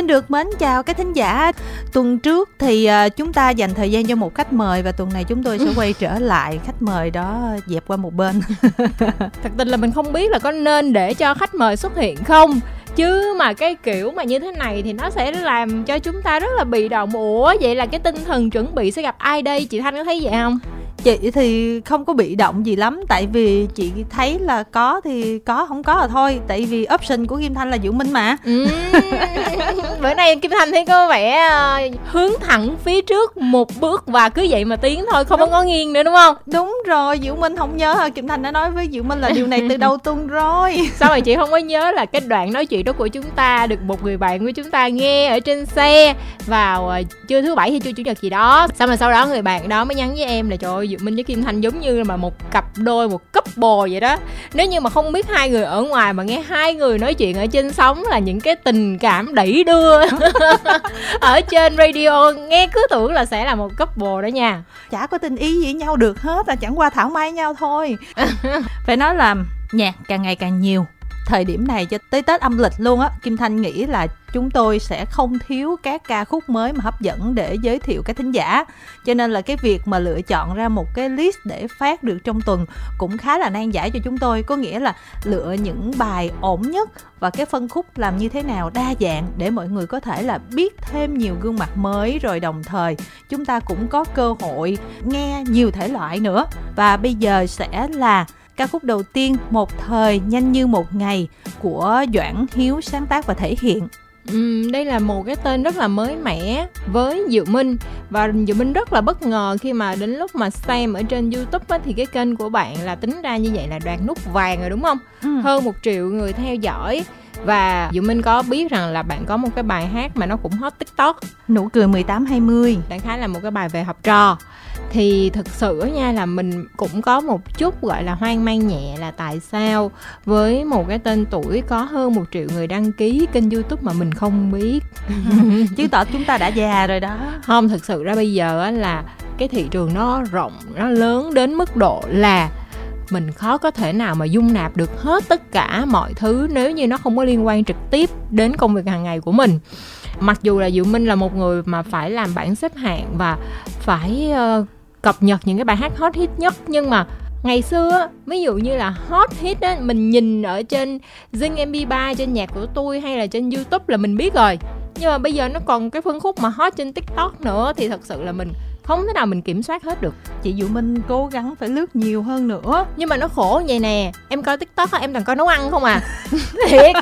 Xin được mến chào các thính giả. Tuần trước thì à, chúng ta dành thời gian cho một khách mời và tuần này chúng tôi sẽ quay trở lại khách mời đó dẹp qua một bên. Thật tình là mình không biết là có nên để cho khách mời xuất hiện không. Chứ mà cái kiểu mà như thế này thì nó sẽ làm cho chúng ta rất là bị động ủa vậy là cái tinh thần chuẩn bị sẽ gặp ai đây? Chị thanh có thấy vậy không chị thì không có bị động gì lắm tại vì chị thấy là có thì có không có là thôi. Tại vì option của kim thanh là diệu minh mà. Ừ. bữa nay kim thanh thấy có vẻ uh, hướng thẳng phía trước một bước và cứ vậy mà tiến thôi không đúng. có nghiêng nữa đúng không? Đúng rồi diệu minh không nhớ hả? Kim thanh đã nói với diệu minh là điều này từ đầu tuần rồi. Sao mà chị không có nhớ là cái đoạn nói chuyện đó của chúng ta được một người bạn của chúng ta nghe ở trên xe vào uh, trưa thứ bảy hay trưa chủ nhật gì đó. Sao mà sau đó người bạn đó mới nhắn với em là trời ơi Diệu Minh với Kim Thanh giống như là một cặp đôi một couple vậy đó. Nếu như mà không biết hai người ở ngoài mà nghe hai người nói chuyện ở trên sóng là những cái tình cảm đẩy đưa. Ở trên radio nghe cứ tưởng là sẽ là một couple đó nha. Chả có tình ý gì với nhau được hết là chẳng qua thảo mai nhau thôi. Phải nói là nhạc càng ngày càng nhiều thời điểm này cho tới Tết âm lịch luôn á, Kim Thanh nghĩ là chúng tôi sẽ không thiếu các ca khúc mới mà hấp dẫn để giới thiệu các thính giả. Cho nên là cái việc mà lựa chọn ra một cái list để phát được trong tuần cũng khá là nan giải cho chúng tôi. Có nghĩa là lựa những bài ổn nhất và cái phân khúc làm như thế nào đa dạng để mọi người có thể là biết thêm nhiều gương mặt mới. Rồi đồng thời, chúng ta cũng có cơ hội nghe nhiều thể loại nữa. Và bây giờ sẽ là Ca khúc đầu tiên Một thời nhanh như một ngày của Doãn Hiếu sáng tác và thể hiện. Ừ, đây là một cái tên rất là mới mẻ với Diệu Minh và Diệu Minh rất là bất ngờ khi mà đến lúc mà xem ở trên YouTube á, thì cái kênh của bạn là tính ra như vậy là đoạt nút vàng rồi đúng không? Ừ. Hơn một triệu người theo dõi và Diệu Minh có biết rằng là bạn có một cái bài hát mà nó cũng hot TikTok nụ cười 18 20 đại khái là một cái bài về học trò thì thực sự nha là mình cũng có một chút gọi là hoang mang nhẹ là tại sao với một cái tên tuổi có hơn một triệu người đăng ký kênh youtube mà mình không biết. Chứ tỏ chúng ta đã già rồi đó. Không thực sự ra bây giờ là cái thị trường nó rộng nó lớn đến mức độ là mình khó có thể nào mà dung nạp được hết tất cả mọi thứ nếu như nó không có liên quan trực tiếp đến công việc hàng ngày của mình mặc dù là diệu minh là một người mà phải làm bảng xếp hạng và phải uh, cập nhật những cái bài hát hot hit nhất nhưng mà ngày xưa ví dụ như là hot hit á mình nhìn ở trên Zing MP3 trên nhạc của tôi hay là trên YouTube là mình biết rồi. Nhưng mà bây giờ nó còn cái phân khúc mà hot trên TikTok nữa thì thật sự là mình không thể nào mình kiểm soát hết được. Chị Dụ Minh cố gắng phải lướt nhiều hơn nữa. Nhưng mà nó khổ vậy nè em coi tiktok em toàn coi nấu ăn không à. Thiệt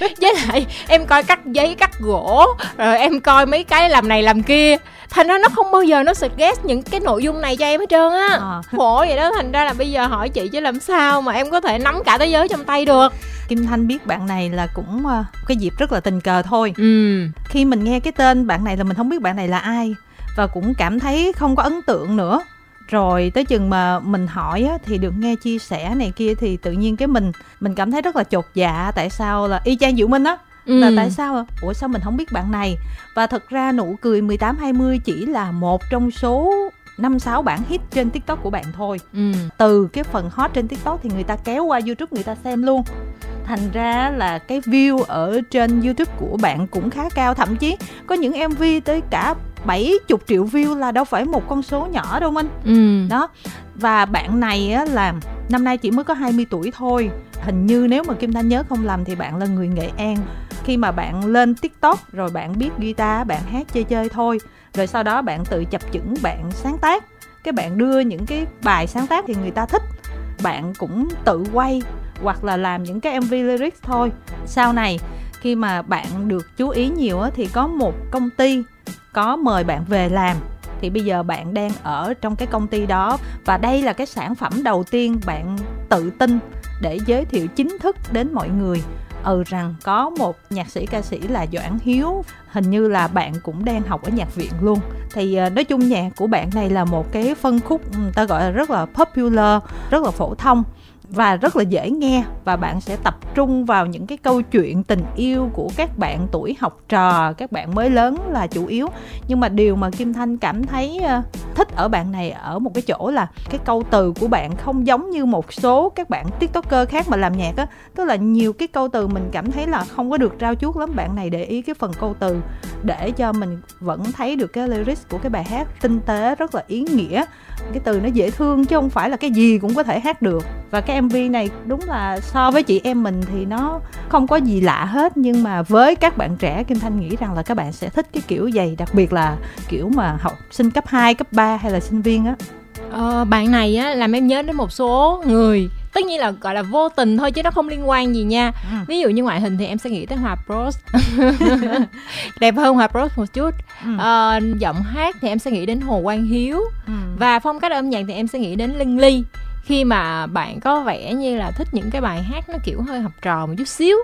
với lại em coi cắt giấy cắt gỗ rồi em coi mấy cái làm này làm kia thành ra nó không bao giờ nó suggest những cái nội dung này cho em hết trơn á à. khổ vậy đó thành ra là bây giờ hỏi chị chứ làm sao mà em có thể nắm cả thế giới trong tay được Kim Thanh biết bạn này là cũng uh, cái dịp rất là tình cờ thôi. Ừ. Khi mình nghe cái tên bạn này là mình không biết bạn này là ai và cũng cảm thấy không có ấn tượng nữa rồi tới chừng mà mình hỏi á, thì được nghe chia sẻ này kia thì tự nhiên cái mình mình cảm thấy rất là chột dạ tại sao là y chang diệu minh á ừ. là tại sao ủa sao mình không biết bạn này và thật ra nụ cười 18 20 chỉ là một trong số năm sáu bản hit trên tiktok của bạn thôi ừ. từ cái phần hot trên tiktok thì người ta kéo qua youtube người ta xem luôn thành ra là cái view ở trên youtube của bạn cũng khá cao thậm chí có những mv tới cả 70 triệu view là đâu phải một con số nhỏ đâu Minh ừ. Đó. Và bạn này á, là năm nay chỉ mới có 20 tuổi thôi. Hình như nếu mà Kim Thanh nhớ không lầm thì bạn là người Nghệ An. Khi mà bạn lên TikTok rồi bạn biết guitar, bạn hát chơi chơi thôi. Rồi sau đó bạn tự chập chững bạn sáng tác. Cái bạn đưa những cái bài sáng tác thì người ta thích. Bạn cũng tự quay hoặc là làm những cái MV lyrics thôi. Sau này khi mà bạn được chú ý nhiều á, thì có một công ty có mời bạn về làm. Thì bây giờ bạn đang ở trong cái công ty đó và đây là cái sản phẩm đầu tiên bạn tự tin để giới thiệu chính thức đến mọi người. Ừ rằng có một nhạc sĩ ca sĩ là Doãn Hiếu. Hình như là bạn cũng đang học ở nhạc viện luôn. Thì ờ, nói chung nhạc của bạn này là một cái phân khúc ta gọi là rất là popular, rất là phổ thông và rất là dễ nghe và bạn sẽ tập trung vào những cái câu chuyện tình yêu của các bạn tuổi học trò, các bạn mới lớn là chủ yếu. Nhưng mà điều mà kim thanh cảm thấy ờ, thích ở bạn này ở một cái chỗ là cái câu từ của bạn không giống như một số các bạn tiktoker khác mà làm nhạc á. Tức là nhiều cái câu từ mình cảm thấy là không có được trao chuốt lắm. Bạn này để ý cái phần câu từ để cho mình vẫn thấy được cái lyrics của cái bài hát tinh tế, rất là ý nghĩa. Cái từ nó dễ thương chứ không phải là cái gì cũng có thể hát được và cái mv này đúng là so với chị em mình thì nó không có gì lạ hết. Nhưng mà với các bạn trẻ kim thanh nghĩ rằng là các bạn sẽ thích cái kiểu dày đặc biệt là kiểu mà học sinh cấp 2, cấp 3 hay là sinh viên á. Ờ, bạn này á làm em nhớ đến một số người tất nhiên là gọi là vô tình thôi chứ nó không liên quan gì nha. Ừ. ví dụ như ngoại hình thì em sẽ nghĩ tới hòa bros đẹp hơn hòa bros một chút. Ừ. à, giọng hát thì em sẽ nghĩ đến hồ quang hiếu. Ừ. và phong cách âm nhạc thì em sẽ nghĩ đến linh ly khi mà bạn có vẻ như là thích những cái bài hát nó kiểu hơi học trò một chút xíu.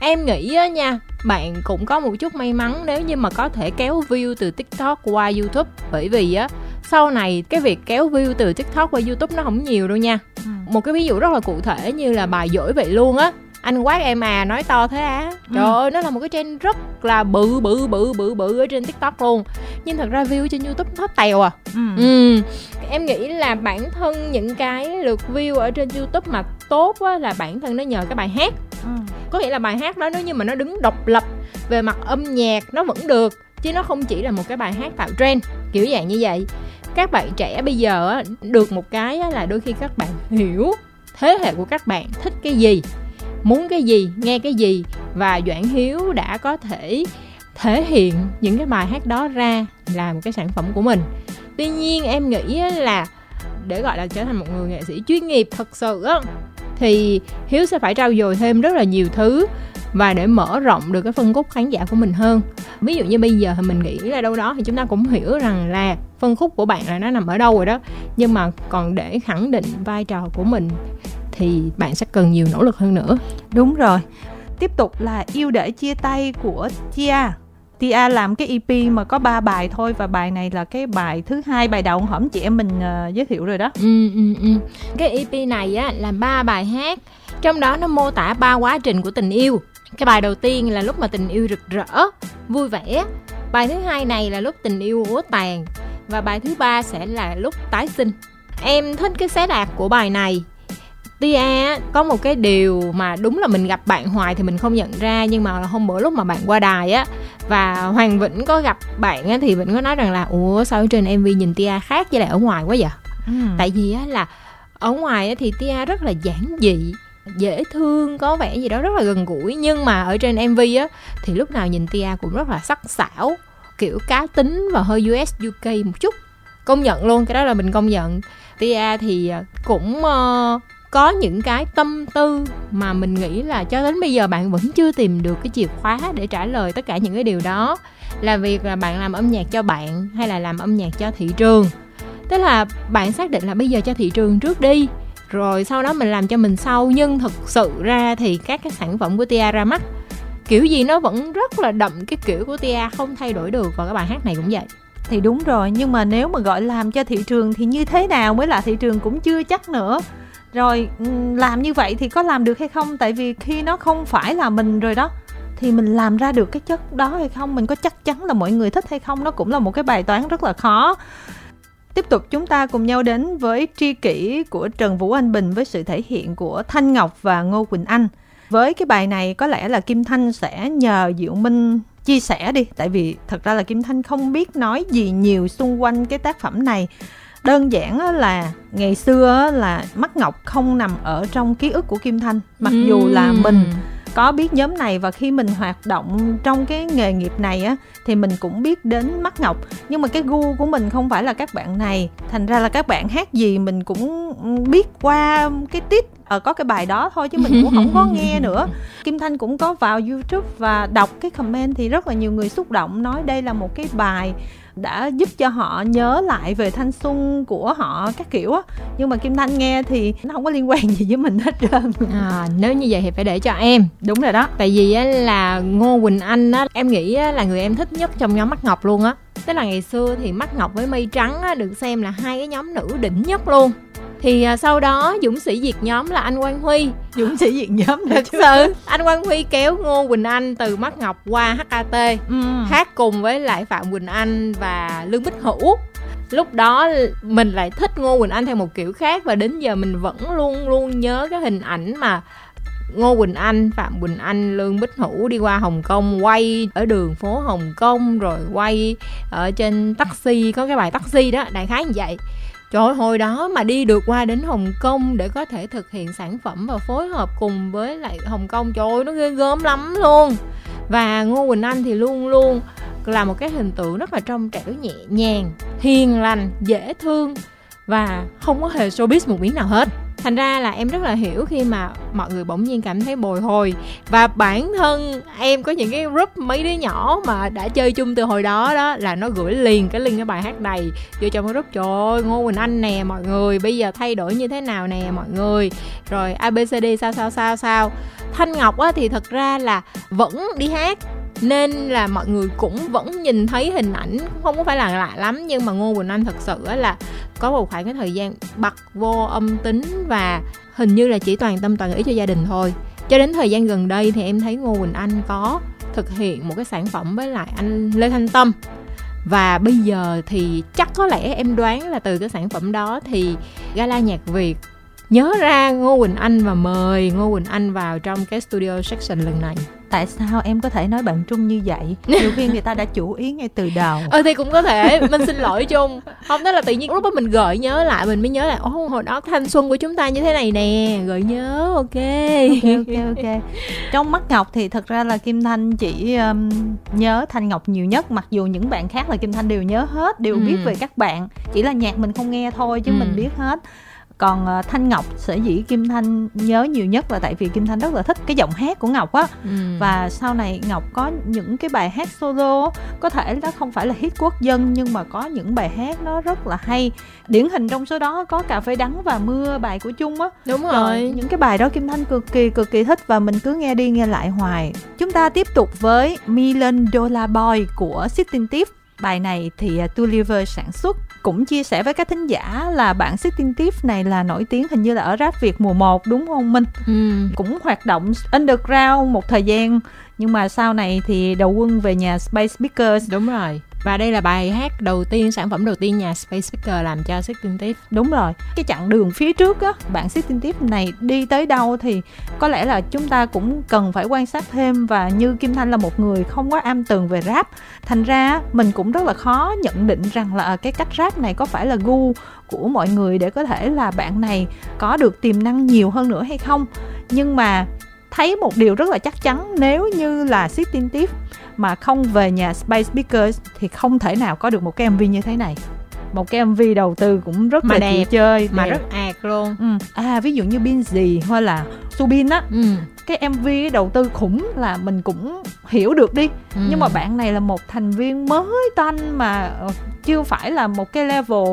Em nghĩ á nha bạn cũng có một chút may mắn nếu như mà có thể kéo view từ tiktok qua youtube. Bởi vì á sau này cái việc kéo view từ tiktok qua youtube nó không nhiều đâu nha. Ừ. một cái ví dụ rất là cụ thể như là bài dỗi vậy luôn á anh quát em à nói to thế á ừ. trời ơi nó là một cái trend rất là bự bự bự bự bự ở trên tiktok luôn nhưng thật ra view trên youtube nó tèo à ừ. ừ. em nghĩ là bản thân những cái lượt view ở trên youtube mà tốt á là bản thân nó nhờ cái bài hát ừ. có nghĩa là bài hát đó nếu như mà nó đứng độc lập về mặt âm nhạc nó vẫn được chứ nó không chỉ là một cái bài hát tạo trend kiểu dạng như vậy các bạn trẻ bây giờ được một cái là đôi khi các bạn hiểu thế hệ của các bạn thích cái gì muốn cái gì, nghe cái gì và doãn hiếu đã có thể thể hiện những cái bài hát đó ra làm cái sản phẩm của mình. Tuy nhiên em nghĩ là để gọi là trở thành một người nghệ sĩ chuyên nghiệp thật sự á, thì hiếu sẽ phải trau dồi thêm rất là nhiều thứ và để mở rộng được cái phân khúc khán giả của mình hơn. Ví dụ như bây giờ thì mình nghĩ là đâu đó thì chúng ta cũng hiểu rằng là phân khúc của bạn là nó nằm ở đâu rồi đó, nhưng mà còn để khẳng định vai trò của mình thì bạn sẽ cần nhiều nỗ lực hơn nữa đúng rồi tiếp tục là yêu để chia tay của Tia Tia làm cái EP mà có 3 bài thôi và bài này là cái bài thứ hai bài đầu hổm chị em mình uh, giới thiệu rồi đó. Ừ, ừ, ừ. Cái EP này á là ba bài hát, trong đó nó mô tả ba quá trình của tình yêu. Cái bài đầu tiên là lúc mà tình yêu rực rỡ, vui vẻ. Bài thứ hai này là lúc tình yêu úa tàn và bài thứ ba sẽ là lúc tái sinh. Em thích cái xé đạt của bài này Tia có một cái điều mà đúng là mình gặp bạn hoài thì mình không nhận ra nhưng mà hôm bữa lúc mà bạn qua đài á và Hoàng Vĩnh có gặp bạn á thì Vĩnh có nói rằng là ủa sao ở trên MV nhìn Tia khác với lại ở ngoài quá vậy? Ừ. Tại vì á là ở ngoài á thì Tia rất là giản dị dễ thương có vẻ gì đó rất là gần gũi nhưng mà ở trên mv á thì lúc nào nhìn tia cũng rất là sắc sảo kiểu cá tính và hơi us uk một chút công nhận luôn cái đó là mình công nhận tia thì cũng uh, có những cái tâm tư mà mình nghĩ là cho đến bây giờ bạn vẫn chưa tìm được cái chìa khóa để trả lời tất cả những cái điều đó. Là việc là bạn làm âm nhạc cho bạn hay là làm âm nhạc cho thị trường. Tức là bạn xác định là bây giờ cho thị trường trước đi, rồi sau đó mình làm cho mình sau. Nhưng thực sự ra thì các cái sản phẩm của tia ra mắt kiểu gì nó vẫn rất là đậm cái kiểu của tia, không thay đổi được. Và các bài hát này cũng vậy. Thì đúng rồi, nhưng mà nếu mà gọi làm cho thị trường thì như thế nào mới là thị trường cũng chưa chắc nữa rồi ừ, làm như vậy thì có làm được hay không? Tại vì khi nó không phải là mình rồi đó, thì mình làm ra được cái chất đó hay không? Mình có chắc chắn là mọi người thích hay không? Nó cũng là một cái bài toán rất là khó. Tiếp tục, chúng ta cùng nhau đến với tri kỷ của Trần Vũ Anh Bình với sự thể hiện của Thanh Ngọc và Ngô Quỳnh Anh. Với cái bài này, có lẽ là Kim Thanh sẽ nhờ Diệu Minh chia sẻ đi. Tại vì thật ra là Kim Thanh không biết nói gì nhiều xung quanh cái tác phẩm này đơn giản là ngày xưa là mắt ngọc không nằm ở trong ký ức của kim thanh. Mặc dù là mình có biết nhóm này và khi mình hoạt động trong cái nghề nghiệp này á thì mình cũng biết đến mắt ngọc. Nhưng mà cái gu của mình không phải là các bạn này. Thành ra là các bạn hát gì mình cũng biết qua cái tip ờ có cái bài đó thôi chứ mình cũng không có nghe nữa. Kim thanh cũng có vào youtube và đọc cái comment thì rất là nhiều người xúc động nói đây là một cái bài đã giúp cho họ nhớ lại về thanh xuân của họ các kiểu á. Nhưng mà kim thanh nghe thì nó không có liên quan gì với mình hết trơn. À, nếu như vậy thì phải để cho em. Đúng rồi đó. Tại vì á, là ngô quỳnh anh á em nghĩ á, là người em thích nhất trong nhóm mắt ngọc luôn á. Tức là ngày xưa thì mắt ngọc với mây trắng á, được xem là hai cái nhóm nữ đỉnh nhất luôn thì à, sau đó dũng sĩ diệt nhóm là anh quang huy. Dũng sĩ diệt nhóm thật sự anh quang huy kéo ngô quỳnh anh từ mắt ngọc qua hat ừ. hát cùng với lại phạm quỳnh anh và lương bích hữu. Lúc đó mình lại thích ngô quỳnh anh theo một kiểu khác và đến giờ mình vẫn luôn luôn nhớ cái hình ảnh mà Ngô Quỳnh Anh, Phạm Quỳnh Anh, Lương Bích Hữu đi qua Hồng Kông quay ở đường phố Hồng Kông rồi quay ở trên taxi có cái bài taxi đó đại khái như vậy Trời ơi, hồi đó mà đi được qua đến Hồng Kông để có thể thực hiện sản phẩm và phối hợp cùng với lại Hồng Kông Trời ơi, nó ghê gớm lắm luôn. Và Ngô Quỳnh Anh thì luôn luôn là một cái hình tượng rất là trong trẻo nhẹ nhàng hiền lành dễ thương và không có hề showbiz một miếng nào hết thành ra là em rất là hiểu khi mà mọi người bỗng nhiên cảm thấy bồi hồi. Và bản thân em có những cái group mấy đứa nhỏ mà đã chơi chung từ hồi đó đó, là nó gửi liền cái link cái bài hát này vô trong cái group. Trời ơi, ngô quỳnh anh nè, mọi người, bây giờ thay đổi như thế nào nè, mọi người. Rồi abcd sao sao sao sao. Thanh ngọc á thì thật ra là vẫn đi hát nên là mọi người cũng vẫn nhìn thấy hình ảnh, không có phải là lạ lắm, nhưng mà ngô quỳnh anh thật sự là có một khoảng cái thời gian bật vô âm tính và hình như là chỉ toàn tâm toàn ý cho gia đình thôi. Cho đến thời gian gần đây thì em thấy ngô quỳnh anh có thực hiện một cái sản phẩm với lại anh lê thanh tâm. Và bây giờ thì chắc có lẽ em đoán là từ cái sản phẩm đó thì gala nhạc việt nhớ ra ngô quỳnh anh và mời ngô quỳnh anh vào trong cái studio section lần này. Tại sao em có thể nói bạn trung như vậy? Nhiều khi người ta đã chủ ý ngay từ đầu. Ờ thì cũng có thể. Mình xin lỗi trung. Không đó là tự nhiên lúc đó mình gợi nhớ lại mình mới nhớ là ô hồi đó thanh xuân của chúng ta như thế này nè. Gợi nhớ ok. Ok ok ok. Trong mắt ngọc thì thật ra là kim thanh chỉ um, nhớ thanh ngọc nhiều nhất mặc dù những bạn khác là kim thanh đều nhớ hết đều ừ. biết về các bạn. Chỉ là nhạc mình không nghe thôi chứ ừ. mình biết hết còn uh, thanh ngọc sở dĩ kim thanh nhớ nhiều nhất là tại vì kim thanh rất là thích cái giọng hát của ngọc á. Ừ. và sau này ngọc có những cái bài hát solo có thể nó không phải là hit quốc dân nhưng mà có những bài hát nó rất là hay. Điển hình trong số đó có cà phê đắng và mưa bài của chung á. Đúng rồi. rồi. những cái bài đó kim thanh cực kỳ cực kỳ thích và mình cứ nghe đi nghe lại hoài. Chúng ta tiếp tục với Million Dollar Boy của Sixteen Tiff Bài này thì uh, Tulliver sản xuất cũng chia sẻ với các thính giả là bản Sitting Thief này là nổi tiếng hình như là ở rap Việt mùa 1 đúng không Minh? Ừ. Cũng hoạt động underground một thời gian nhưng mà sau này thì đầu quân về nhà Space Speakers. Đúng rồi và đây là bài hát đầu tiên, sản phẩm đầu tiên nhà Space Speaker làm cho Sixteen Thief đúng rồi, cái chặng đường phía trước á, bạn Sixteen Thief này đi tới đâu thì có lẽ là chúng ta cũng cần phải quan sát thêm. Và như Kim Thanh là một người không quá am tường về rap, thành ra mình cũng rất là khó nhận định rằng là à, cái cách rap này có phải là gu của mọi người để có thể là bạn này có được tiềm năng nhiều hơn nữa hay không. Nhưng mà thấy một điều rất là chắc chắn, nếu như là Sixteen Thief mà không về nhà Space Speakers thì không thể nào có được một cái MV như thế này một cái MV đầu tư cũng rất mà là đẹp chơi mà đẹp. rất ạt luôn ừ. à ví dụ như Bin gì hay là Subin á ừ. cái MV đầu tư khủng là mình cũng hiểu được đi ừ. nhưng mà bạn này là một thành viên mới tanh mà ờ, chưa phải là một cái level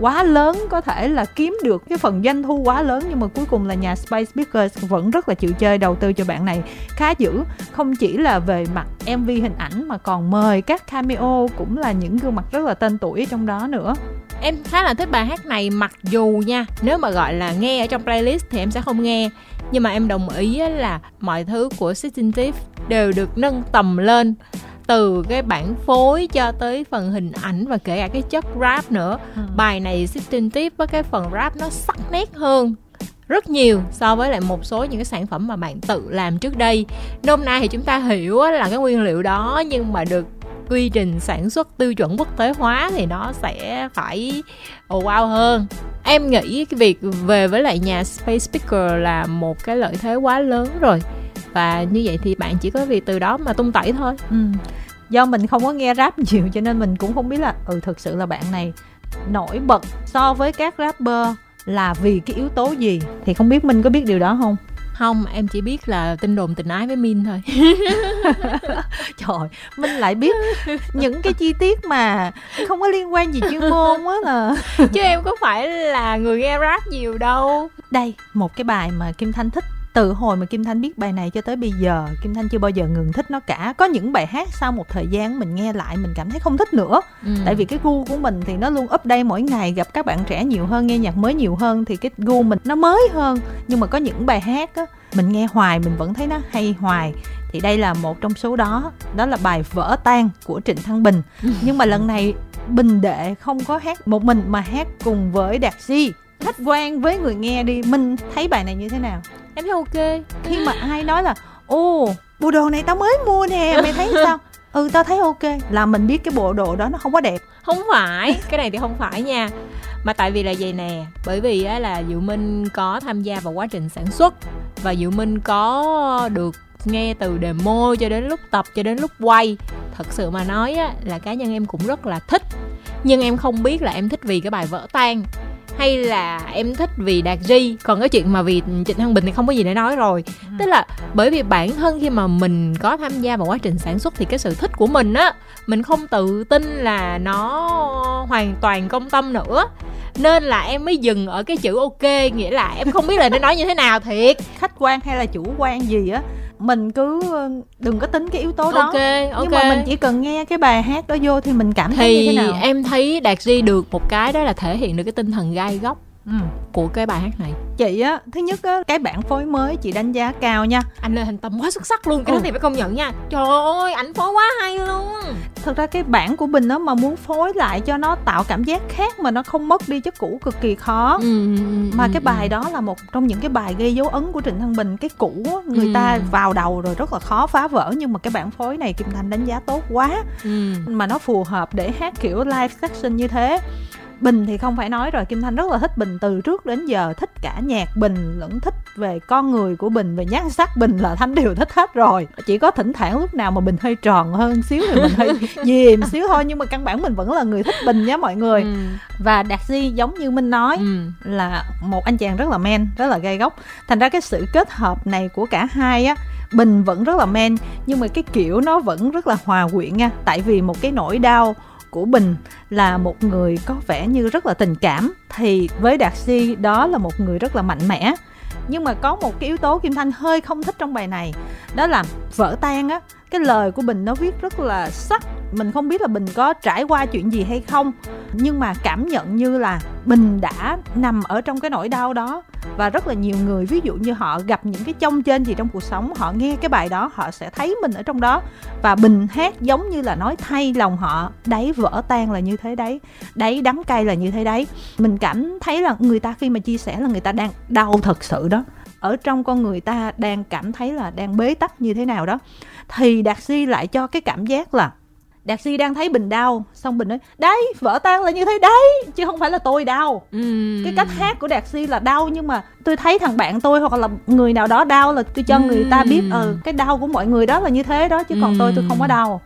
quá lớn, có thể là kiếm được cái phần doanh thu quá lớn, nhưng mà cuối cùng là nhà Space Speakers vẫn rất là chịu chơi, đầu tư cho bạn này khá dữ. Không chỉ là về mặt MV hình ảnh mà còn mời các cameo, cũng là những gương mặt rất là tên tuổi trong đó nữa. Em khá là thích bài hát này, mặc dù nha, nếu mà gọi là nghe ở trong playlist thì em sẽ không nghe. Nhưng mà em đồng ý là mọi thứ của Sixteen Thief đều được nâng tầm lên từ cái bản phối cho tới phần hình ảnh và kể cả cái chất rap nữa. Ừ. bài này Sixteen tiếp với cái phần rap nó sắc nét hơn rất nhiều so với lại một số những cái sản phẩm mà bạn tự làm trước đây. Nôm na thì chúng ta hiểu là cái nguyên liệu đó nhưng mà được quy trình sản xuất tiêu chuẩn quốc tế hóa thì nó sẽ phải wow hơn. Em nghĩ cái việc về với lại nhà Space Speaker là một cái lợi thế quá lớn rồi và như vậy thì bạn chỉ có việc từ đó mà tung tẩy thôi. Ừ. do mình không có nghe rap nhiều cho nên mình cũng không biết là ừ thực sự là bạn này nổi bật so với các rapper là vì cái yếu tố gì? Thì không biết minh có biết điều đó không? Không em chỉ biết là tin đồn tình ái với min thôi. Trời minh lại biết những cái chi tiết mà không có liên quan gì chuyên môn á là chứ em có phải là người nghe rap nhiều đâu. Đây một cái bài mà kim thanh thích từ hồi mà kim thanh biết bài này cho tới bây giờ kim thanh chưa bao giờ ngừng thích nó cả. Có những bài hát sau một thời gian mình nghe lại mình cảm thấy không thích nữa. Ừ. tại vì cái gu của mình thì nó luôn update mỗi ngày gặp các bạn trẻ nhiều hơn nghe nhạc mới nhiều hơn thì cái gu mình nó mới hơn. Nhưng mà có những bài hát á mình nghe hoài mình vẫn thấy nó hay hoài. Thì đây là một trong số đó. Đó là bài vỡ tan của trịnh thăng bình. Nhưng mà lần này bình đệ không có hát một mình mà hát cùng với đạt di khách quan với người nghe đi mình thấy bài này như thế nào? Em thấy ok. Khi mà ai nói là ô bộ đồ này tao mới mua nè mày thấy sao? Ừ tao thấy ok. Là mình biết cái bộ đồ đó nó không có đẹp. Không phải cái này thì không phải nha. Mà tại vì là vậy nè bởi vì á là diệu minh có tham gia vào quá trình sản xuất và diệu minh có được nghe từ demo cho đến lúc tập cho đến lúc quay. Thật sự mà nói á là cá nhân em cũng rất là thích. Nhưng em không biết là em thích vì cái bài vỡ tan hay là em thích vì đạt di còn cái chuyện mà vì trịnh thăng bình thì không có gì để nói rồi ừ. tức là bởi vì bản thân khi mà mình có tham gia vào quá trình sản xuất thì cái sự thích của mình á mình không tự tin là nó hoàn toàn công tâm nữa nên là em mới dừng ở cái chữ ok nghĩa là em không biết là nên nói như thế nào thiệt. Khách quan hay là chủ quan gì á mình cứ ờ, đừng có tính cái yếu tố đó. Ok ok. nhưng mà mình chỉ cần nghe cái bài hát đó vô thì mình cảm thấy thì như thế nào. em thấy đạt di được một cái đó là thể hiện được cái tinh thần gai góc ừ. của cái bài hát này chị á thứ nhất á cái bản phối mới chị đánh giá cao nha anh lê thành tâm quá xuất sắc luôn cái ừ. đó thì phải công nhận nha trời ơi ảnh phối quá hay luôn thật ra cái bản của bình đó mà muốn phối lại cho nó tạo cảm giác khác mà nó không mất đi chất cũ cực kỳ khó ừ, mà ừ, cái bài ừ. đó là một trong những cái bài gây dấu ấn của trịnh thăng bình cái cũ người ừ. ta vào đầu rồi rất là khó phá vỡ nhưng mà cái bản phối này kim thanh đánh giá tốt quá ừ. mà nó phù hợp để hát kiểu live section như thế bình thì không phải nói rồi kim thanh rất là thích bình từ trước đến giờ thích cả nhạc bình lẫn thích về con người của bình về nhan sắc bình là thanh đều thích hết rồi chỉ có thỉnh thoảng lúc nào mà bình hơi tròn hơn xíu thì mình hơi dìm xíu thôi nhưng mà căn bản mình vẫn là người thích bình nhé mọi người ừ. và đạt di giống như minh nói ừ. là một anh chàng rất là men rất là gây gốc thành ra cái sự kết hợp này của cả hai á bình vẫn rất là men nhưng mà cái kiểu nó vẫn rất là hòa quyện nha tại vì một cái nỗi đau của Bình là một người có vẻ như rất là tình cảm, thì với Đạt Si đó là một người rất là mạnh mẽ. Nhưng mà có một cái yếu tố Kim Thanh hơi không thích trong bài này, đó là vỡ tan á cái lời của Bình nó viết rất là sắc. Mình không biết là Bình có trải qua chuyện gì hay không, nhưng mà cảm nhận như là Bình đã nằm ở trong cái nỗi đau đó. Và rất là nhiều người, ví dụ như họ gặp những cái trông trên gì trong cuộc sống, họ nghe cái bài đó, họ sẽ thấy mình ở trong đó. Và Bình hát giống như là nói thay lòng họ, đấy, vỡ tan là như thế đấy đấy, đắng cay là như thế đấy. Mình cảm thấy là người ta khi mà chia sẻ là người ta đang đau thật sự đó ở trong con người ta đang cảm thấy là đang bế tắc như thế nào đó thì đạt si lại cho cái cảm giác là đạt si đang thấy bình đau xong bình nói đấy vỡ tan là như thế đấy chứ không phải là tôi đau uhm. cái cách hát của đạt si là đau nhưng mà tôi thấy thằng bạn tôi hoặc là người nào đó đau là tôi cho uhm. người ta biết ừ cái đau của mọi người đó là như thế đó chứ còn uhm. tôi tôi không có đau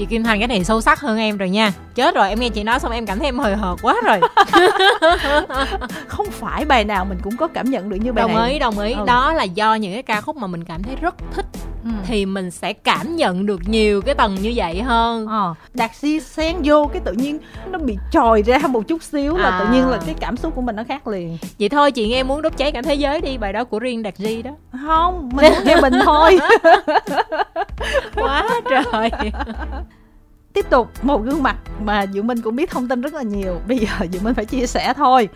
chị Kim Thành cái này sâu sắc hơn em rồi nha. Chết rồi em nghe chị nói xong em cảm thấy em hời hợt quá rồi. Không phải bài nào mình cũng có cảm nhận được như bài đồng này. ý đồng ý. Ừ. đó là do những cái ca khúc mà mình cảm thấy rất thích ừ. thì mình sẽ cảm nhận được nhiều cái tầng như vậy hơn. Ờ. đạt si xen vô cái tự nhiên nó bị trồi ra một chút xíu là à. tự nhiên là cái cảm xúc của mình nó khác liền. Vậy thôi chị nghe muốn đốt cháy cả thế giới đi bài đó của riêng đạt di đó. Không mình nghe bình thôi. Quá trời. Tiếp tục một gương mặt mà Diệu Minh cũng biết thông tin rất là nhiều. Bây giờ Diệu Minh phải chia sẻ thôi.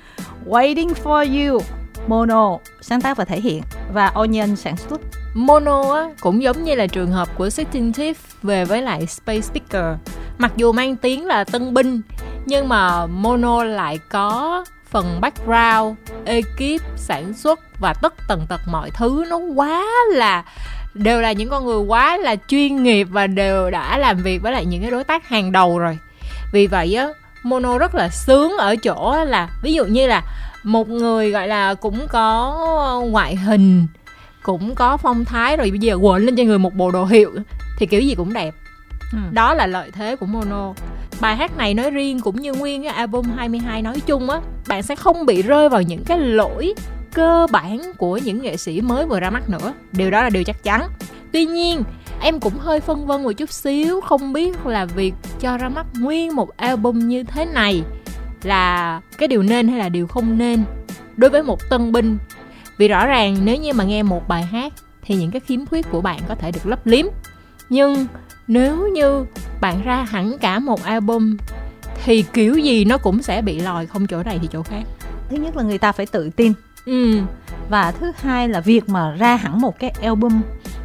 Waiting for you Mono sáng tác và thể hiện và Onion sản xuất. Mono á, cũng giống như là trường hợp của Sitting Thief về với lại Space Speaker. Mặc dù mang tiếng là tân binh nhưng mà Mono lại có phần background, ekip, sản xuất và tất tần tật mọi thứ. Nó quá là đều là những con người quá là chuyên nghiệp và đều đã làm việc với lại những cái đối tác hàng đầu rồi. Vì vậy á mono rất là sướng ở chỗ là ví dụ như là một người gọi là cũng có ngoại hình cũng có phong thái rồi bây giờ quện lên cho người một bộ đồ hiệu thì kiểu gì cũng đẹp. Ừ. đó là lợi thế của mono. Bài hát này nói riêng cũng như nguyên cái album 22 nói chung á bạn sẽ không bị rơi vào những cái lỗi cơ bản của những nghệ sĩ mới vừa ra mắt nữa. Điều đó là điều chắc chắn. Tuy nhiên em cũng hơi phân vân một chút xíu không biết là việc cho ra mắt nguyên một album như thế này là cái điều nên hay là điều không nên đối với một tân binh? Vì rõ ràng nếu như mà nghe một bài hát thì những cái khiếm khuyết của bạn có thể được lấp liếm. Nhưng nếu như bạn ra hẳn cả một album thì kiểu gì nó cũng sẽ bị lòi không chỗ này thì chỗ khác. Thứ nhất là người ta phải tự tin. Ừ. Và thứ hai là việc mà ra hẳn một cái album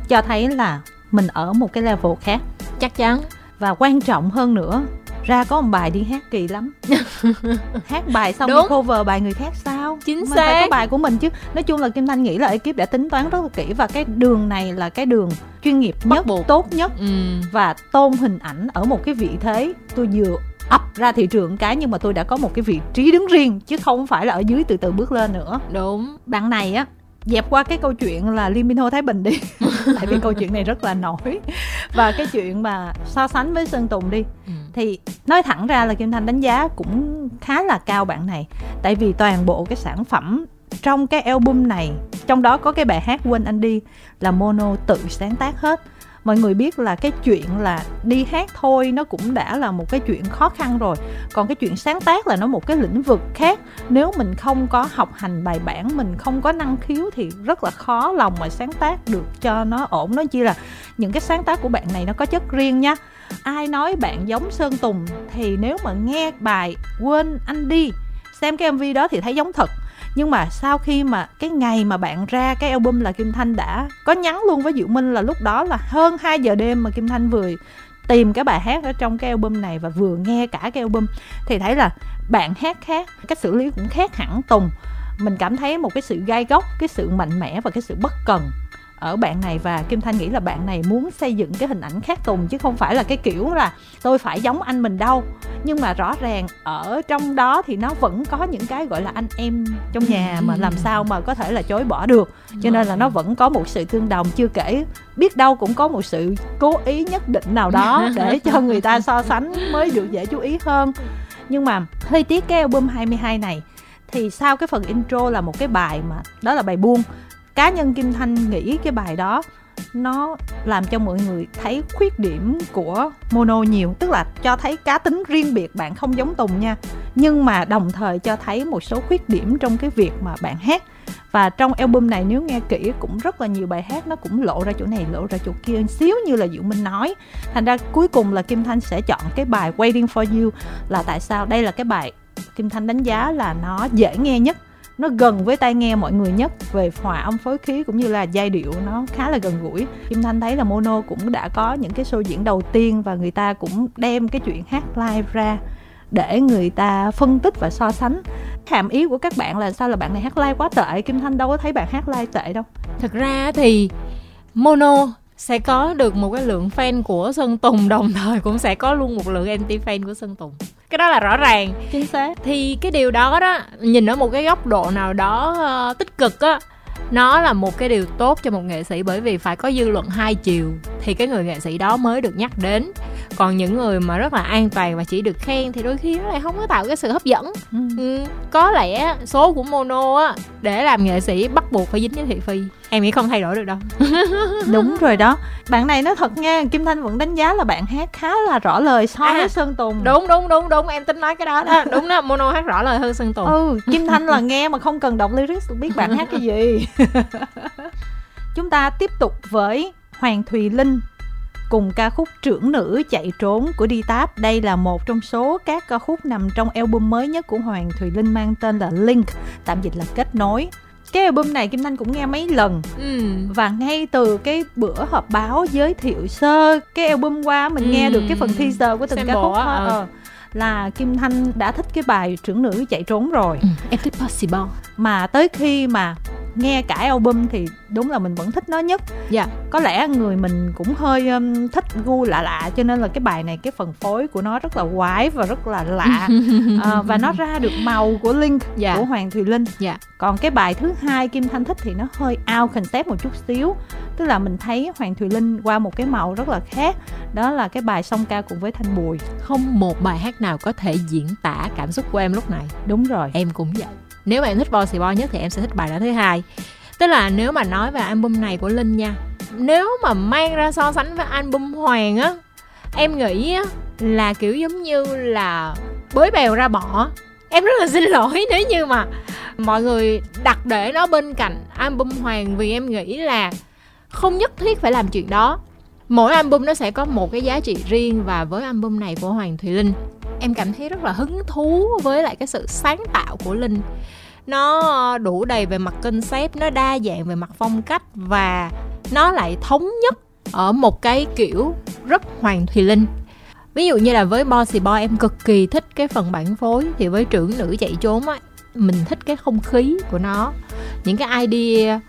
cho thấy là mình ở một cái level khác. Chắc chắn. Và quan trọng hơn nữa ra có một bài đi hát kỳ lắm. Hát bài xong Đúng. cover bài người khác sao? Chính mình xác phải có bài của mình chứ. Nói chung là kim thanh nghĩ là ekip đã tính toán rất là kỹ và cái đường này là cái đường chuyên nghiệp nhất tốt nhất. Ừ. và tôn hình ảnh ở một cái vị thế. Tôi vừa ập ra thị trường cái nhưng mà tôi đã có một cái vị trí đứng riêng chứ không phải là ở dưới từ từ bước lên nữa. Đúng. Bạn này á dẹp qua cái câu chuyện là Liên Minh Hô Thái Bình đi. Tại vì câu chuyện này rất là nổi. Và cái chuyện mà so sánh với Sơn Tùng đi ừ thì nói thẳng ra là Kim Thanh đánh giá cũng khá là cao bạn này. Tại vì toàn bộ cái sản phẩm trong cái album này, trong đó có cái bài hát quên anh đi là mono tự sáng tác hết. Mọi người biết là cái chuyện là đi hát thôi nó cũng đã là một cái chuyện khó khăn rồi. Còn cái chuyện sáng tác là nó một cái lĩnh vực khác. Nếu mình không có học hành bài bản, mình không có năng khiếu thì rất là khó lòng mà sáng tác được cho nó ổn. Nói chi là những cái sáng tác của bạn này nó có chất riêng nha ai nói bạn giống sơn tùng thì nếu mà nghe bài quên anh đi, xem cái mv đó thì thấy giống thật. Nhưng mà sau khi mà cái ngày mà bạn ra cái album là Kim Thanh đã có nhắn luôn với Diệu Minh là lúc đó là hơn 2 giờ đêm mà Kim Thanh vừa tìm cái bài hát ở trong cái album này và vừa nghe cả cái album. Thì thấy là bạn hát khác cách xử lý cũng khác hẳn Tùng. Mình cảm thấy một cái sự gai góc, cái sự mạnh mẽ và cái sự bất cần ở bạn này và Kim Thanh nghĩ là bạn này muốn xây dựng cái hình ảnh khác Tùng chứ không phải là cái kiểu là tôi phải giống anh mình đâu. Nhưng mà rõ ràng ở trong đó thì nó vẫn có những cái gọi là anh em trong nhà mà làm sao mà có thể là chối bỏ được. Cho nên là nó vẫn có một sự tương đồng chưa kể biết đâu cũng có một sự cố ý nhất định nào đó để cho người ta so sánh mới được dễ chú ý hơn. Nhưng mà hơi tiếc cái album 22 này thì sau cái phần intro là một cái bài mà đó là bài buông cá nhân kim thanh nghĩ cái bài đó nó làm cho mọi người thấy khuyết điểm của mono nhiều, tức là cho thấy cá tính riêng biệt, bạn không giống tùng nha. Nhưng mà đồng thời cho thấy một số khuyết điểm trong cái việc mà bạn hát. Và trong album này nếu nghe kỹ cũng rất là nhiều bài hát nó cũng lộ ra chỗ này, lộ ra chỗ kia xíu như là diệu minh nói. Thành ra cuối cùng là kim thanh sẽ chọn cái bài waiting for you là tại sao? Đây là cái bài kim thanh đánh giá là nó dễ nghe nhất nó gần với tai nghe mọi người nhất về hòa âm phối khí cũng như là giai điệu nó khá là gần gũi. Kim thanh thấy là mono cũng đã có những cái show diễn đầu tiên và người ta cũng đem cái chuyện hát live ra để người ta phân tích và so sánh. Hàm ý của các bạn là sao là bạn này hát live quá tệ? Kim thanh đâu có thấy bạn hát live tệ đâu. Thực ra thì mono sẽ có được một cái lượng fan của Sơn Tùng đồng thời cũng sẽ có luôn một lượng anti fan của Sơn Tùng cái đó là rõ ràng. Chính xác. Thì cái điều đó đó nhìn ở một cái góc độ nào đó uh, tích cực á nó là một cái điều tốt cho một nghệ sĩ bởi vì phải có dư luận hai chiều thì cái người nghệ sĩ đó mới được nhắc đến còn những người mà rất là an toàn và chỉ được khen thì đôi khi nó lại không có tạo cái sự hấp dẫn. Ừ. Ừ, có lẽ số của mono á để làm nghệ sĩ bắt buộc phải dính với thị phi. Em nghĩ không thay đổi được đâu. Đúng rồi đó. Bạn này nói thật nha kim thanh vẫn đánh giá là bạn hát khá là rõ lời so à, với sơn tùng. đúng đúng đúng đúng. Em tính nói cái đó đó. Đúng đó mono hát rõ lời hơn sơn tùng. Ừ kim thanh là nghe mà không cần đọc lyrics biết bạn hát cái gì. Chúng ta tiếp tục với hoàng thùy linh cùng ca khúc trưởng nữ chạy trốn của đi táp đây là một trong số các ca khúc nằm trong album mới nhất của hoàng thùy linh mang tên là link tạm dịch là kết nối cái album này kim thanh cũng nghe mấy lần ừ. và ngay từ cái bữa họp báo giới thiệu sơ cái album qua mình ừ. nghe được cái phần teaser của từng ca khúc thôi ờ. là kim thanh đã thích cái bài trưởng nữ chạy trốn rồi ừ. em thích possible mà tới khi mà nghe cả album thì đúng là mình vẫn thích nó nhất. Dạ. Có lẽ người mình cũng hơi um, thích gu lạ lạ cho nên là cái bài này cái phần phối của nó rất là quái và rất là lạ. À, và nó ra được màu của link dạ. của hoàng thùy linh. Dạ. Còn cái bài thứ hai kim thanh thích thì nó hơi out concept một chút xíu. Tức là mình thấy hoàng thùy linh qua một cái màu rất là khác. Đó là cái bài song ca cùng với thanh bùi. Không một bài hát nào có thể diễn tả cảm xúc của em lúc này. Đúng rồi. Em cũng vậy nếu bạn thích Bossy Boy nhất thì em sẽ thích bài đó thứ hai. Tức là nếu mà nói về album này của linh nha, nếu mà mang ra so sánh với album hoàng á, em nghĩ á là kiểu giống như là bới bèo ra bỏ. Em rất là xin lỗi nếu như mà mọi người đặt để nó bên cạnh album hoàng vì em nghĩ là không nhất thiết phải làm chuyện đó. Mỗi album nó sẽ có một cái giá trị riêng và với album này của hoàng thùy linh em cảm thấy rất là hứng thú với lại cái sự sáng tạo của linh. Nó đủ đầy về mặt concept, nó đa dạng về mặt phong cách và nó lại thống nhất ở một cái kiểu rất hoàng thùy linh. Ví dụ như là với Bossy Boy, em cực kỳ thích cái phần bản phối. Thì với trưởng nữ chạy trốn á, mình thích cái không khí của nó. Những cái idea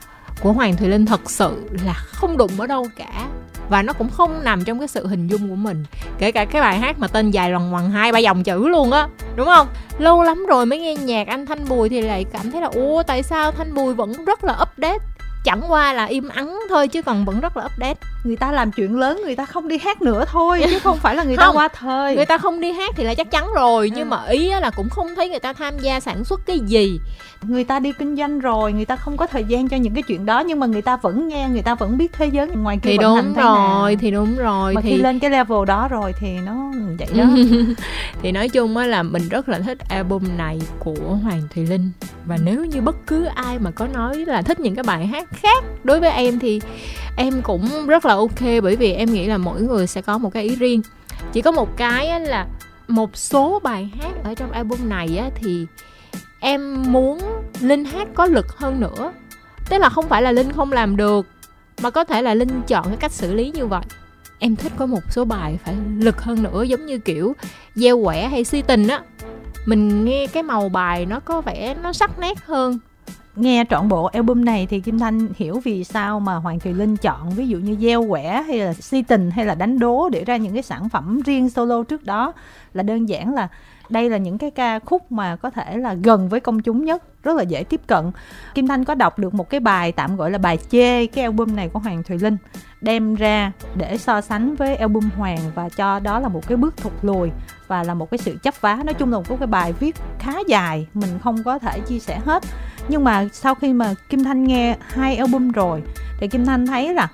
của Hoàng Thùy Linh thật sự là không đụng ở đâu cả và nó cũng không nằm trong cái sự hình dung của mình. Kể cả cái bài hát mà tên dài loằng ngoằng hai, ba dòng chữ luôn á, đúng không? Lâu lắm rồi mới nghe nhạc anh thanh bùi thì lại cảm thấy là, ủa, tại sao thanh bùi vẫn rất là update? Chẳng qua là im ắng thôi chứ còn vẫn rất là update. Người ta làm chuyện lớn người ta không đi hát nữa thôi chứ không phải là người ta qua thời. người ta không đi hát thì là chắc chắn rồi nhưng ừ. mà ý là cũng không thấy người ta tham gia sản xuất cái gì. Người ta đi kinh doanh rồi người ta không có thời gian cho những cái chuyện đó nhưng mà người ta vẫn nghe người ta vẫn biết thế giới ngoài kia thì đúng hành rồi nào. thì đúng rồi mà thì khi lên cái level đó rồi thì nó vậy đó. Thì nói chung á là mình rất là thích album này của hoàng thùy linh. Và nếu như bất cứ ai mà có nói là thích những cái bài hát khác. Đối với em thì em cũng rất là ok bởi vì em nghĩ là mỗi người sẽ có một cái ý riêng. Chỉ có một cái là một số bài hát ở trong album này thì em muốn linh hát có lực hơn nữa. Tức là không phải là linh không làm được, mà có thể là linh chọn cái cách xử lý như vậy. Em thích có một số bài phải lực hơn nữa, giống như kiểu gieo quẻ hay si tình á. Mình nghe cái màu bài nó có vẻ nó sắc nét hơn nghe trọn bộ album này thì Kim Thanh hiểu vì sao mà Hoàng Thùy Linh chọn ví dụ như gieo quẻ hay là si tình hay là đánh đố để ra những cái sản phẩm riêng solo trước đó. Là đơn giản là đây là những cái ca khúc mà có thể là gần với công chúng nhất, rất là dễ tiếp cận. Kim thanh có đọc được một cái bài tạm gọi là bài chê cái album này của hoàng thùy linh, đem ra để so sánh với album hoàng và cho đó là một cái bước thụt lùi và là một cái sự chấp vá. Nói chung là một cái bài viết khá dài, mình không có thể chia sẻ hết nhưng mà sau khi mà kim thanh nghe hai album rồi thì kim thanh thấy là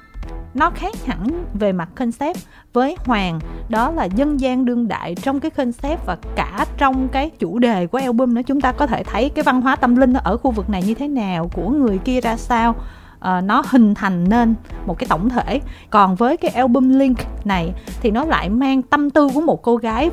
nó khác hẳn về mặt concept với hoàng. Đó là dân gian đương đại trong cái concept và cả trong cái chủ đề của album nữa. Chúng ta có thể thấy cái văn hóa tâm linh ở khu vực này như thế nào của người kia ra sao. Uh, nó hình thành nên một cái tổng thể. Còn với cái album link này thì nó lại mang tâm tư của một cô gái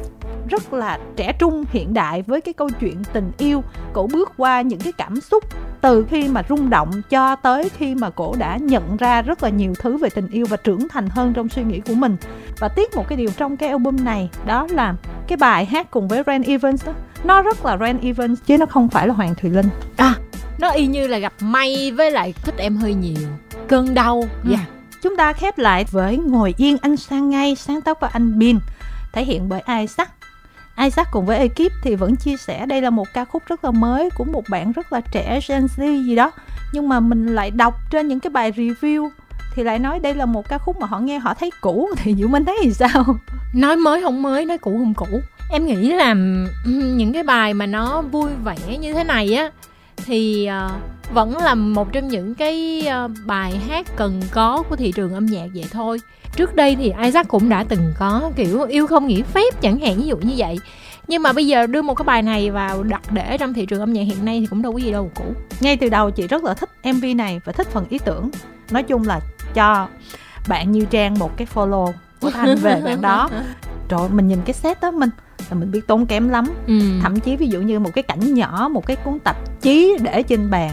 rất là trẻ trung hiện đại với cái câu chuyện tình yêu cổ bước qua những cái cảm xúc từ khi mà rung động cho tới khi mà cổ đã nhận ra rất là nhiều thứ về tình yêu và trưởng thành hơn trong suy nghĩ của mình. Và tiếc một cái điều trong cái album này đó là cái bài hát cùng với Ren Evans đó nó rất là Ren Evans chứ nó không phải là Hoàng Thùy Linh. À nó y như là gặp may với lại thích em hơi nhiều cơn đau. Dạ. Yeah. chúng ta khép lại với ngồi yên anh sang ngay sáng tác của anh Bin thể hiện bởi Isaac Isaac cùng với ekip thì vẫn chia sẻ đây là một ca khúc rất là mới của một bạn rất là trẻ Gen Z gì đó. Nhưng mà mình lại đọc trên những cái bài review thì lại nói đây là một ca khúc mà họ nghe họ thấy cũ. Thì Diệu Minh thấy thì sao? Nói mới không mới nói cũ không cũ. Em nghĩ là ừ, những cái bài mà nó vui vẻ như thế này á thì uh, vẫn là một trong những cái uh, bài hát cần có của thị trường âm nhạc vậy thôi. Trước đây thì Isaac cũng đã từng có kiểu yêu không nghỉ phép chẳng hạn ví dụ như vậy. Nhưng mà bây giờ đưa một cái bài này vào đặt để trong thị trường âm nhạc hiện nay thì cũng đâu có gì đâu cũ. Ngay từ đầu chị rất là thích mv này và thích phần ý tưởng. Nói chung là cho bạn như trang một cái follow của thanh về bạn đó. Rồi mình nhìn cái set đó mình là mình biết tốn kém lắm. Ừ. thậm chí ví dụ như một cái cảnh nhỏ một cái cuốn tạp chí để trên bàn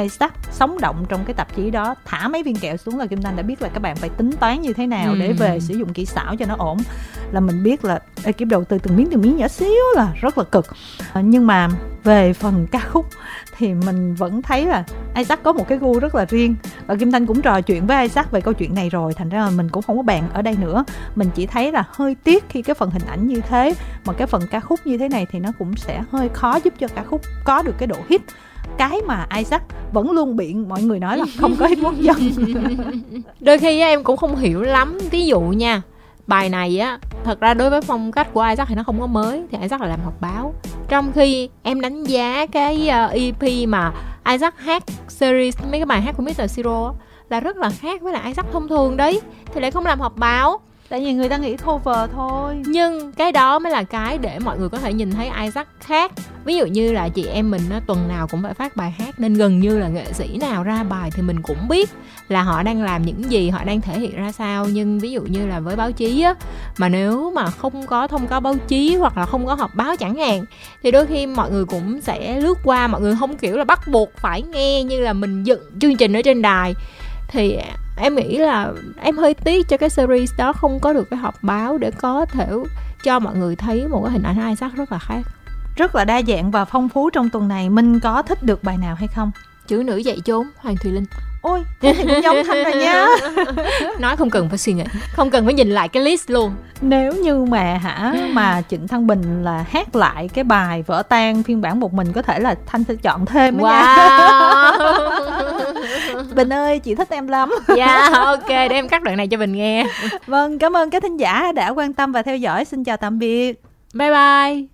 Isaac sống động trong cái tạp chí đó thả mấy viên kẹo xuống là Kim Thanh đã biết là các bạn phải tính toán như thế nào ừ. để về sử dụng kỹ xảo cho nó ổn. Là mình biết là ekip đầu tư từng miếng từng miếng nhỏ xíu là rất là cực. À, nhưng mà về phần ca khúc thì mình vẫn thấy là Isaac có một cái gu rất là riêng. Và Kim Thanh cũng trò chuyện với Isaac về câu chuyện này rồi thành ra là mình cũng không có bàn ở đây nữa. Mình chỉ thấy là hơi tiếc khi cái phần hình ảnh như thế mà cái phần ca khúc như thế này thì nó cũng sẽ hơi khó giúp cho ca khúc có được cái độ hit cái mà Isaac vẫn luôn biện mọi người nói là không có hit quốc dân. Đôi khi em cũng không hiểu lắm. Ví dụ nha bài này á thật ra đối với phong cách của Isaac thì nó không có mới thì Isaac là làm họp báo. Trong khi em đánh giá cái uh, EP mà Isaac hát series mấy cái bài hát của Mr. Zero là rất là khác với lại Isaac thông thường đấy thì lại không làm họp báo tại vì người ta nghĩ cover thôi. Nhưng cái đó mới là cái để mọi người có thể nhìn thấy Isaac khác. Ví dụ như là chị em mình nó tuần nào cũng phải phát bài hát, nên gần như là nghệ sĩ nào ra bài thì mình cũng biết là họ đang làm những gì, họ đang thể hiện ra sao. Nhưng ví dụ như là với báo chí á, mà nếu mà không có thông cáo báo chí hoặc là không có họp báo chẳng hạn, thì đôi khi mọi người cũng sẽ lướt qua, mọi người không kiểu là bắt buộc phải nghe như là mình dựng chương trình ở trên đài. Thì em nghĩ là em hơi tiếc cho cái series đó không có được cái họp báo để có thể cho mọi người thấy một cái hình ảnh Isaac rất là khác. Rất là đa dạng và phong phú trong tuần này. Minh có thích được bài nào hay không? Chữ nữ dạy trốn hoàng thùy linh ôi thế thì cũng giống thanh rồi nha. Nói không cần phải suy nghĩ không cần phải nhìn lại cái list luôn. Nếu như mà hả mà trịnh thăng bình là hát lại cái bài vỡ tan phiên bản một mình có thể là thanh sẽ chọn thêm wow. nha. Bình ơi chị thích em lắm. Dạ yeah, ok để em cắt đoạn này cho bình nghe. Vâng cảm ơn các thính giả đã quan tâm và theo dõi. Xin chào tạm biệt. Bye bye